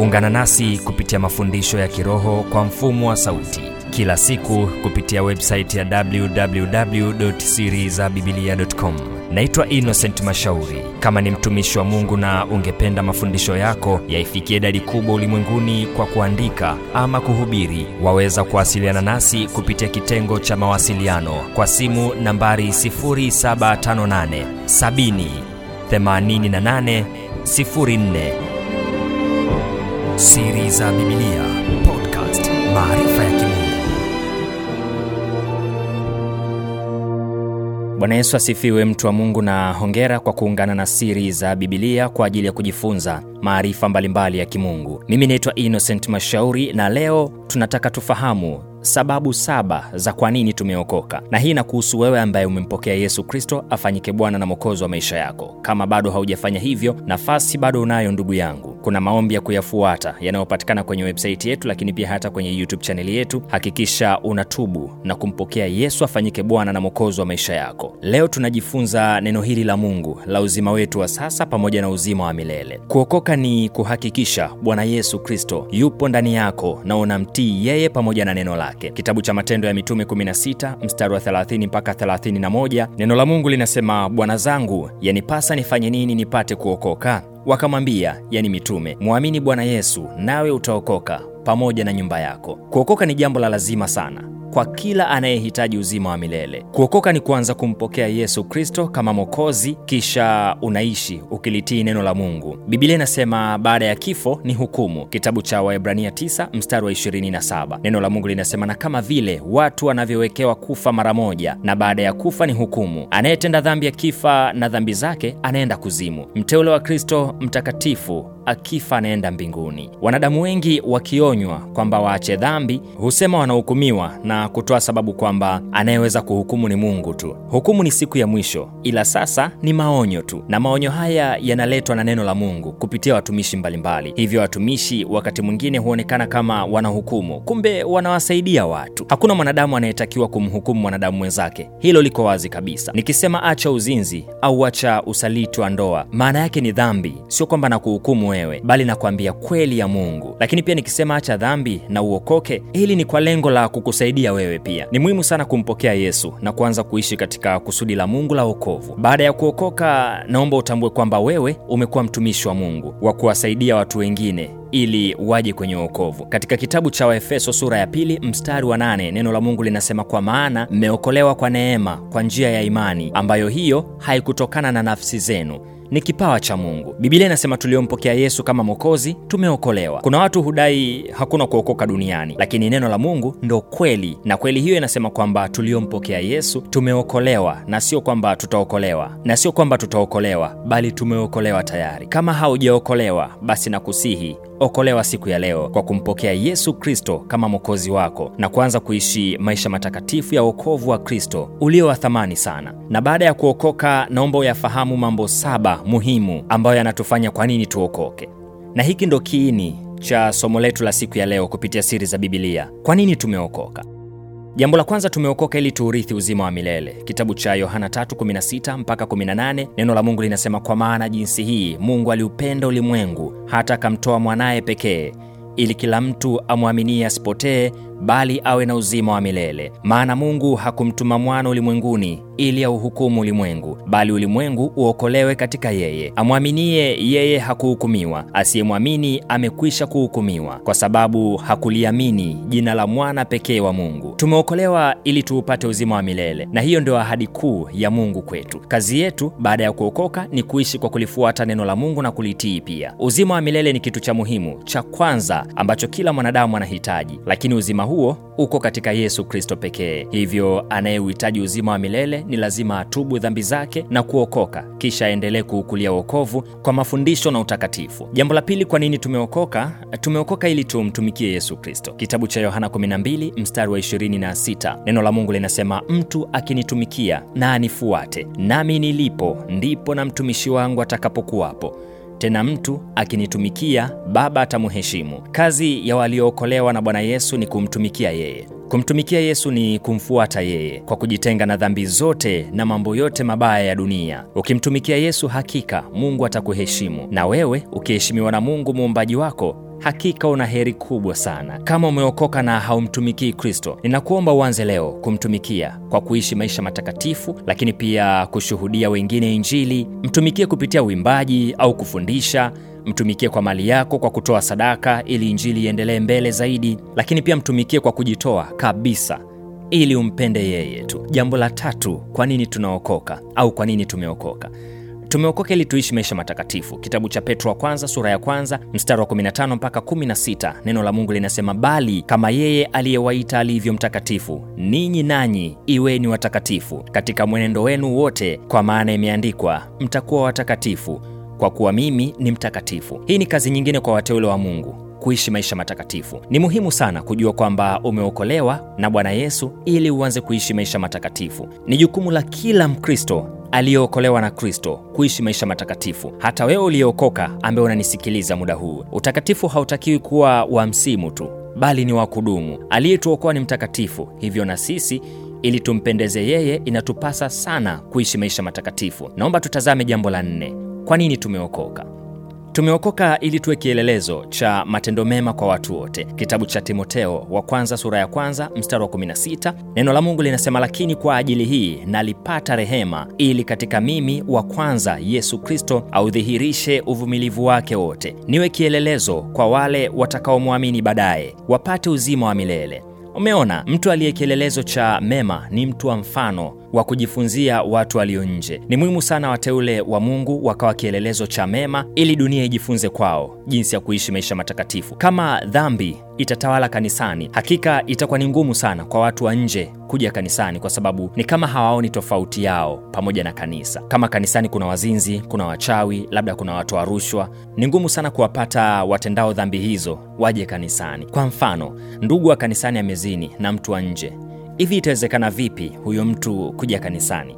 ungana nasi kupitia mafundisho ya kiroho kwa mfumo wa sauti. Kila siku kupitia websaiti ya www www.sirizabibilia.com naitwa innocent mashauri. Kama ni mtumishi wa mungu na ungependa mafundisho yako yaifikie idadi kubwa ulimwenguni kwa kuandika ama kuhubiri waweza kuwasiliana nasi kupitia kitengo cha mawasiliano kwa simu nambari 758 70 88 04 siri za bibilia podcast maarifa ya kimungu. Bwana yesu asifiwe mtu wa mungu na hongera kwa kuungana na siri za bibilia kwa ajili ya kujifunza maarifa mbalimbali ya kimungu. Mimi naitwa innocent mashauri na leo tunataka tufahamu sababu saba za kwa nini tumeokoka. Na hii inakuhusu wewe ambaye umempokea yesu kristo afanyike bwana na mwokozi wa maisha yako. Kama bado haujafanya hivyo nafasi bado unayo ndugu yangu. Kuna maombi ya kuyafuata yanayopatikana kwenye websaiti yetu lakini pia hata kwenye youtube chaneli yetu. Hakikisha unatubu na kumpokea yesu afanyike bwana na mwokozi wa maisha yako. Leo tunajifunza neno hili la mungu la uzima wetu wa sasa pamoja na uzima wa milele. Kuokoka ni kuhakikisha bwana yesu kristo yupo ndani yako na unamtii yeye pamoja na neno lake kitabu cha matendo ya mitume 16 mstari wa 30 mpaka 31 neno la mungu linasema bwana zangu yanipasa nifanye nini nipate kuokoka? Wakamwambia yani mitume mwamini bwana yesu nawe utaokoka pamoja na nyumba yako. Kuokoka ni jambo la lazima sana kwa kila anayehitaji uzima wa milele. Kuokoka ni kuanza kumpokea yesu kristo kama mokozi kisha unaishi ukilitii neno la mungu. Biblia inasema baada ya kifo ni hukumu. Kitabu cha waebrania 9 mstari wa 27 neno la mungu linasema na kama vile watu wanavyowekewa kufa mara moja na baada ya kufa ni hukumu. Anayetenda dhambi akifa na dhambi zake anaenda kuzimu. Mteule wa kristo mtakatifu akifa anaenda mbinguni. Wanadamu wengi wakionywa kwamba waache dhambi husema wanahukumiwa na kutoa sababu kwamba anayeweza kuhukumu ni mungu tu. Hukumu ni siku ya mwisho ila sasa ni maonyo tu. Na maonyo haya yanaletwa na neno la mungu kupitia watumishi mbalimbali. Hivyo watumishi wakati mwingine huonekana kama wanahukumu kumbe wanawasaidia watu. Hakuna mwanadamu anayetakiwa kumhukumu mwanadamu mwenzake. Hilo liko wazi kabisa. Nikisema acha uzinzi au acha usaliti wa ndoa maana yake ni dhambi sio kwamba nakuhukumu wewe bali nakwambia kweli ya mungu. Lakini pia nikisema acha dhambi na uokoke hili ni kwa lengo la kukusaidia wewe pia. Ni muhimu sana kumpokea yesu na kuanza kuishi katika kusudi la mungu la okovu baada ya kuokoka naomba utambue kwamba wewe umekuwa mtumishi wa mungu wa kuwasaidia watu wengine ili waje kwenye uokovu katika kitabu cha waefeso sura ya pili mstari wa nane neno la mungu linasema kwa maana mmeokolewa kwa neema kwa njia ya imani ambayo hiyo haikutokana na nafsi zenu ni kipawa cha mungu. Bibilia inasema tuliompokea yesu kama mokozi tumeokolewa. Kuna watu hudai hakuna kuokoka duniani lakini neno la mungu ndo kweli. Na kweli hiyo inasema kwamba tuliompokea yesu tumeokolewa na sio kwamba tutaokolewa na sio kwamba tutaokolewa bali tumeokolewa tayari. Kama haujaokolewa basi nakusihi okolewa siku ya leo kwa kumpokea yesu kristo kama mwokozi wako na kuanza kuishi maisha matakatifu ya uokovu wa kristo ulio wa thamani sana. Na baada ya kuokoka naomba uyafahamu mambo saba muhimu ambayo yanatufanya kwa nini tuokoke. Na hiki ndo kiini cha somo letu la siku ya leo kupitia siri za bibilia kwa nini tumeokoka jambo la kwanza tumeokoka ili tuurithi uzima wa milele. Kitabu cha yohana 316 mpaka 18 neno la mungu linasema kwa maana jinsi hii mungu aliupenda ulimwengu hata akamtoa mwanaye pekee ili kila mtu amwaminie asipotee bali awe na uzima wa milele. Maana mungu hakumtuma mwana ulimwenguni ili auhukumu ulimwengu bali ulimwengu uokolewe katika yeye. Amwaminie yeye hakuhukumiwa. Asiyemwamini amekwisha kuhukumiwa kwa sababu hakuliamini jina la mwana pekee wa mungu. Tumeokolewa ili tuupate uzima wa milele na hiyo ndio ahadi kuu ya mungu kwetu. Kazi yetu baada ya kuokoka ni kuishi kwa kulifuata neno la mungu na kulitii pia. Uzima wa milele ni kitu cha muhimu cha kwanza ambacho kila mwanadamu anahitaji lakini uzima huo uko katika yesu kristo pekee. Hivyo anayeuhitaji uzima wa milele ni lazima atubu dhambi zake na kuokoka kisha aendelee kuukulia uokovu kwa mafundisho na utakatifu. Jambo la pili kwa nini tumeokoka? Tumeokoka ili tumtumikie yesu kristo. Kitabu cha yohana 12 mstari wa 26 neno la mungu linasema mtu akinitumikia na anifuate nami nilipo ndipo na mtumishi wangu atakapokuwapo tena mtu akinitumikia baba atamheshimu kazi ya waliookolewa na bwana yesu ni kumtumikia yeye. Kumtumikia yesu ni kumfuata yeye kwa kujitenga na dhambi zote na mambo yote mabaya ya dunia. Ukimtumikia yesu hakika mungu atakuheshimu. Na wewe ukiheshimiwa na mungu muumbaji wako hakika una heri kubwa sana. Kama umeokoka na haumtumikii Kristo, ninakuomba uanze leo kumtumikia kwa kuishi maisha matakatifu, lakini pia kushuhudia wengine Injili. Mtumikie kupitia uimbaji au kufundisha mtumikie kwa mali yako kwa kutoa sadaka ili injili iendelee mbele zaidi, lakini pia mtumikie kwa kujitoa kabisa ili umpende yeye tu. Jambo la tatu, kwa nini tunaokoka au kwa nini tumeokoka? Tumeokoka ili tuishi maisha matakatifu. Kitabu cha Petro wa kwanza sura ya kwanza mstari wa 15 mpaka 16, neno la Mungu linasema, bali kama yeye aliyewaita alivyo mtakatifu, ninyi nanyi iweni watakatifu katika mwenendo wenu wote, kwa maana imeandikwa, mtakuwa watakatifu kwa kuwa mimi ni mtakatifu. Hii ni kazi nyingine kwa wateule wa Mungu kuishi maisha matakatifu. Ni muhimu sana kujua kwamba umeokolewa na Bwana Yesu ili uanze kuishi maisha matakatifu. Ni jukumu la kila Mkristo aliyeokolewa na Kristo kuishi maisha matakatifu. Hata wewe uliyeokoka ambaye unanisikiliza muda huu, utakatifu hautakiwi kuwa wa msimu tu, bali ni wa kudumu. Aliyetuokoa ni mtakatifu, hivyo na sisi ili tumpendeze yeye, inatupasa sana kuishi maisha matakatifu. Naomba tutazame jambo la nne. Kwa nini tumeokoka? Tumeokoka ili tuwe kielelezo cha matendo mema kwa watu wote. Kitabu cha Timoteo wa kwanza sura ya kwanza mstari wa 16, neno la Mungu linasema, lakini kwa ajili hii nalipata rehema, ili katika mimi wa kwanza Yesu Kristo audhihirishe uvumilivu wake wote, niwe kielelezo kwa wale watakaomwamini baadaye, wapate uzima wa milele. Umeona, mtu aliye kielelezo cha mema ni mtu wa mfano wa kujifunzia watu walio nje. Ni muhimu sana wateule wa Mungu wakawa kielelezo cha mema, ili dunia ijifunze kwao jinsi ya kuishi maisha matakatifu. Kama dhambi itatawala kanisani, hakika itakuwa ni ngumu sana kwa watu wa nje kuja kanisani, kwa sababu ni kama hawaoni tofauti yao pamoja na kanisa. Kama kanisani kuna wazinzi, kuna wachawi, labda kuna watu wa rushwa, ni ngumu sana kuwapata watendao dhambi hizo waje kanisani. Kwa mfano, ndugu wa kanisani amezini na mtu wa nje Hivi itawezekana vipi huyo mtu kuja kanisani?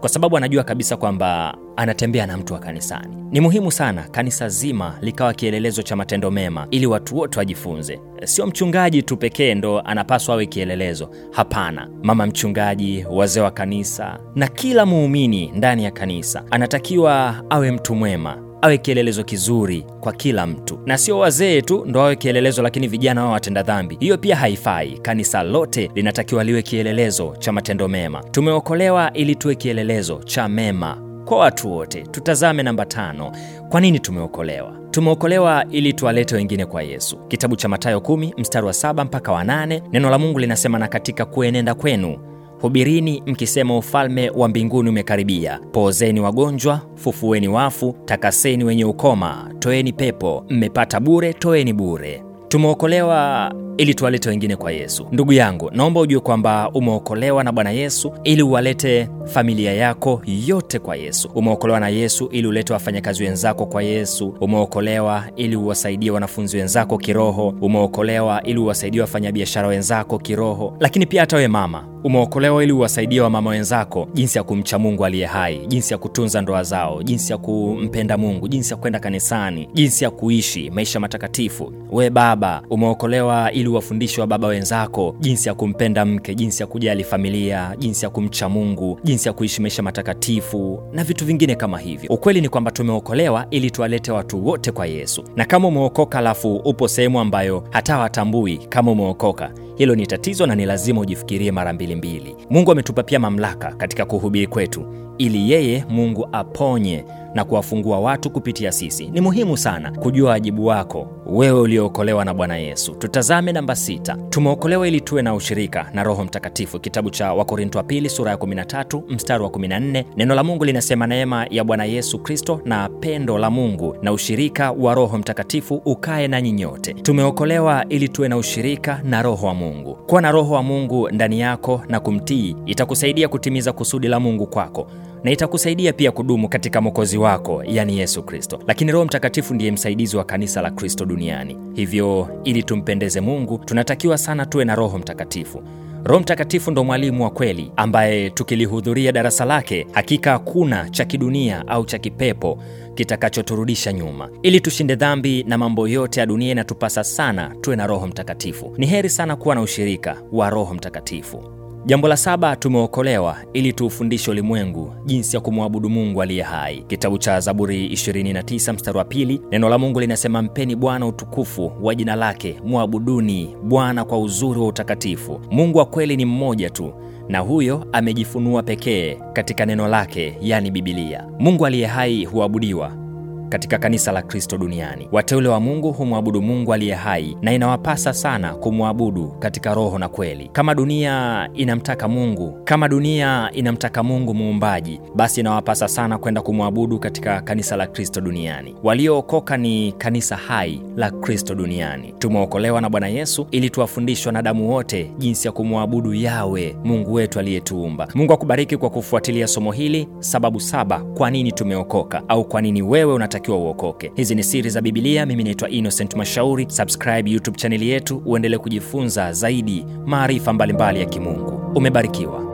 Kwa sababu anajua kabisa kwamba anatembea na mtu wa kanisani. Ni muhimu sana kanisa zima likawa kielelezo cha matendo mema, ili watu wote wajifunze. Sio mchungaji tu pekee ndo anapaswa awe kielelezo. Hapana, mama mchungaji, wazee wa kanisa na kila muumini ndani ya kanisa anatakiwa awe mtu mwema awe kielelezo kizuri kwa kila mtu, na sio wazee tu ndo awe kielelezo, lakini vijana wao watenda dhambi, hiyo pia haifai. Kanisa lote linatakiwa liwe kielelezo cha matendo mema. Tumeokolewa ili tuwe kielelezo cha mema kwa watu wote. Tutazame namba tano. Kwa nini tumeokolewa? Tumeokolewa ili tuwalete wengine kwa Yesu. Kitabu cha Mathayo 10 mstari wa 7 mpaka wa 8, neno la Mungu linasema, na katika kuenenda kwenu hubirini mkisema, ufalme wa mbinguni umekaribia. Poozeni wagonjwa, fufueni wafu, takaseni wenye ukoma, toeni pepo. Mmepata bure, toeni bure. Tumeokolewa ili tuwalete wengine kwa Yesu. Ndugu yangu, naomba ujue kwamba umeokolewa na Bwana Yesu ili uwalete familia yako yote kwa Yesu. Umeokolewa na Yesu ili ulete wafanyakazi wenzako kwa Yesu. Umeokolewa ili uwasaidie wanafunzi wenzako kiroho. Umeokolewa ili uwasaidie wafanyabiashara wenzako kiroho. Lakini pia hata wewe mama, umeokolewa ili uwasaidie wamama wenzako jinsi ya kumcha Mungu aliye hai, jinsi ya kutunza ndoa zao, jinsi ya kumpenda Mungu, jinsi ya kwenda kanisani, jinsi ya kuishi maisha matakatifu. We baba, umeokolewa ili uwafundishe wa baba wenzako jinsi ya kumpenda mke, jinsi ya kujali familia, jinsi ya kumcha Mungu, jinsi ya kuishi maisha matakatifu na vitu vingine kama hivyo. Ukweli ni kwamba tumeokolewa ili tuwalete watu wote kwa Yesu, na kama umeokoka alafu upo sehemu ambayo hata watambui kama umeokoka, hilo ni tatizo na ni lazima ujifikirie mara mbili mbili. Mungu ametupa pia mamlaka katika kuhubiri kwetu ili yeye Mungu aponye na kuwafungua watu kupitia sisi. Ni muhimu sana kujua wajibu wako wewe uliookolewa na Bwana Yesu. Tutazame namba sita. Tumeokolewa ili tuwe na ushirika na Roho Mtakatifu. Kitabu cha Wakorinto wa pili sura ya 13 mstari wa 14, neno la Mungu linasema, neema ya Bwana Yesu Kristo na pendo la Mungu na ushirika wa Roho Mtakatifu ukae nanyi nyote. Tumeokolewa ili tuwe na ushirika na Roho wa Mungu. Kuwa na Roho wa Mungu ndani yako na kumtii itakusaidia kutimiza kusudi la Mungu kwako na itakusaidia pia kudumu katika mwokozi wako, yani Yesu Kristo. Lakini Roho Mtakatifu ndiye msaidizi wa kanisa la Kristo duniani. Hivyo ili tumpendeze Mungu, tunatakiwa sana tuwe na Roho Mtakatifu. Roho Mtakatifu ndo mwalimu wa kweli ambaye tukilihudhuria darasa lake, hakika hakuna cha kidunia au cha kipepo kitakachoturudisha nyuma. Ili tushinde dhambi na mambo yote ya dunia, inatupasa sana tuwe na Roho Mtakatifu. Ni heri sana kuwa na ushirika wa Roho Mtakatifu. Jambo la saba, tumeokolewa ili tuufundishe ulimwengu jinsi ya kumwabudu Mungu aliye hai. Kitabu cha Zaburi 29 mstari wa pili, neno la Mungu linasema mpeni Bwana utukufu wa jina lake, mwabuduni Bwana kwa uzuri wa utakatifu. Mungu wa kweli ni mmoja tu na huyo amejifunua pekee katika neno lake, yani Bibilia. Mungu aliye hai huabudiwa katika kanisa la Kristo duniani. Wateule wa Mungu humwabudu Mungu aliye hai na inawapasa sana kumwabudu katika roho na kweli. Kama dunia inamtaka Mungu, kama dunia inamtaka Mungu muumbaji, basi inawapasa sana kwenda kumwabudu katika kanisa la Kristo duniani. Waliookoka ni kanisa hai la Kristo duniani. Tumeokolewa na Bwana Yesu ili tuwafundishwe wanadamu wote jinsi ya kumwabudu Yawe, Mungu wetu aliyetuumba. Mungu akubariki kwa kufuatilia somo hili, sababu saba kwa nini tumeokoka au kwa nini wewe unatakiwa uokoke. Hizi ni siri za Bibilia. Mimi naitwa Innocent Mashauri. Subscribe YouTube chaneli yetu uendelee kujifunza zaidi maarifa mbalimbali ya kimungu. Umebarikiwa.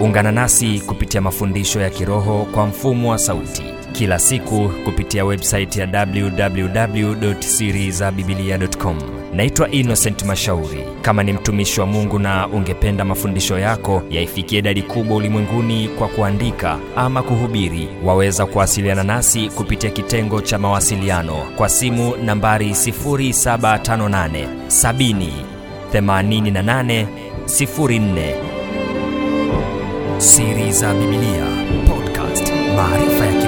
Ungana nasi kupitia mafundisho ya kiroho kwa mfumo wa sauti kila siku kupitia website ya www.sirizabibilia.com. Naitwa Innocent Mashauri. Kama ni mtumishi wa Mungu na ungependa mafundisho yako yaifikie idadi kubwa ulimwenguni kwa kuandika ama kuhubiri, waweza kuwasiliana nasi kupitia kitengo cha mawasiliano kwa simu nambari 0758 70 88 04. Siri za Bibilia Podcast, maarifa ya